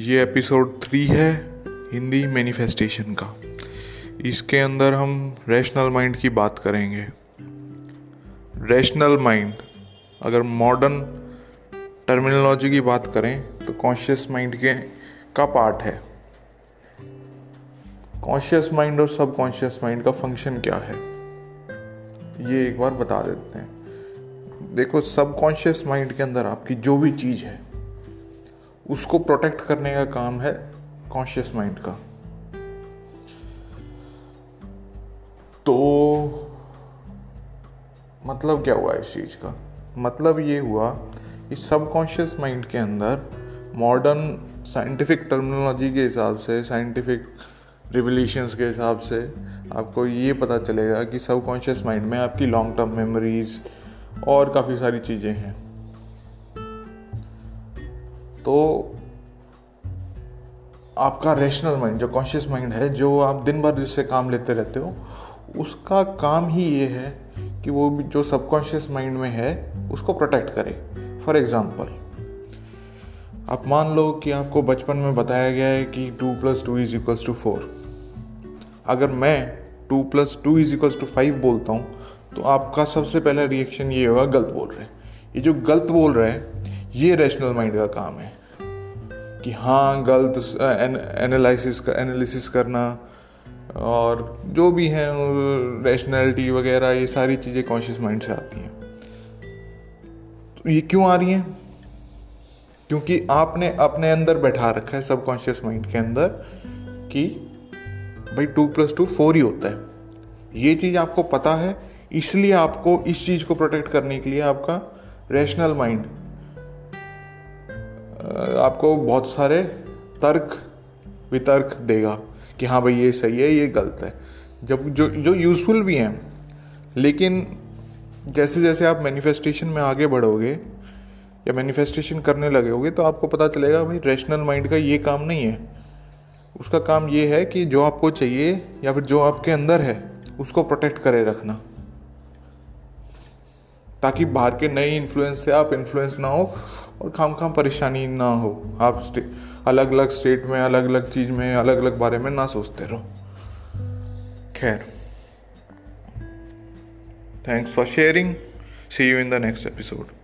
ये episode three है Hindi manifestation का। इसके अंदर हम रैशनल माइंड की बात करेंगे। रैशनल माइंड अगर मॉडर्न टर्मिनोलॉजी की बात करें तो कॉन्शियस माइंड के का पार्ट है। कॉन्शियस माइंड और सब कॉन्शियस माइंड का फ़ंक्शन क्या है? ये एक बार बता देते हैं। देखो सब कॉन्शियस माइंड के अंदर आपकी जो भी चीज़ है उसको प्रोटेक्ट करने का काम है कॉन्शियस माइंड का। तो मतलब क्या हुआ इस चीज़ का? मतलब ये हुआ कि सबकॉन्शियस माइंड के अंदर मॉडर्न साइंटिफिक टर्मिनोलॉजी के हिसाब से साइंटिफिक रिवोल्यूशंस के हिसाब से आपको ये पता चलेगा कि सबकॉन्शियस माइंड में आपकी लॉन्ग टर्म मेमोरीज और काफ़ी सारी चीज़ें हैं। तो आपका रेशनल माइंड जो कॉन्शियस माइंड है, जो आप दिन भर जिससे काम लेते रहते हो, उसका काम ही ये है कि वो जो सबकॉन्शियस माइंड में है, उसको प्रोटेक्ट करे। फॉर एग्ज़ाम्पल आप मान लो कि आपको बचपन में बताया गया है कि two plus two is equals to four अगर मैं two plus two is equals to five बोलता हूँ तो आपका सबसे पहला रिएक्शन ये होगा, गलत बोल रहे हैं। ये जो गलत बोल रहे हैं ये रैशनल माइंड का काम है कि हाँ गलत एनालिसिस का एनालिसिस करना और जो भी है रैशनैलिटी वगैरह, ये सारी चीज़ें कॉन्शियस माइंड से आती हैं। तो ये क्यों आ रही हैं? क्योंकि आपने अपने अंदर बैठा रखा है सबकॉन्शियस माइंड के अंदर कि भाई टू प्लस टू फोर ही होता है। ये चीज़ आपको पता है, इसलिए आपको इस चीज़ को प्रोटेक्ट करने के लिए आपका रैशनल माइंड आपको बहुत सारे तर्क, वितर्क देगा कि हाँ भाई ये सही है, ये गलत है। जब जो जो यूज़फुल भी हैं, लेकिन जैसे जैसे आप मैनिफेस्टेशन में आगे बढ़ोगे या मैनिफेस्टेशन करने लगे होगे तो आपको पता चलेगा भाई रैशनल माइंड का ये काम नहीं है। उसका काम ये है कि जो आपको चाहिए या फिर जो आपके अंदर है, उसको प्रोटेक्ट करे रखना। ताकि बाहर के नए इन्फ्लुएंस से आप इन्फ्लुएंस ना हो और खाम खाम परेशानी ना हो। आप अलग अलग स्टेट में अलग अलग चीज़ में अलग अलग बारे में ना सोचते रहो। खैर। Thanks for sharing see you in the next episode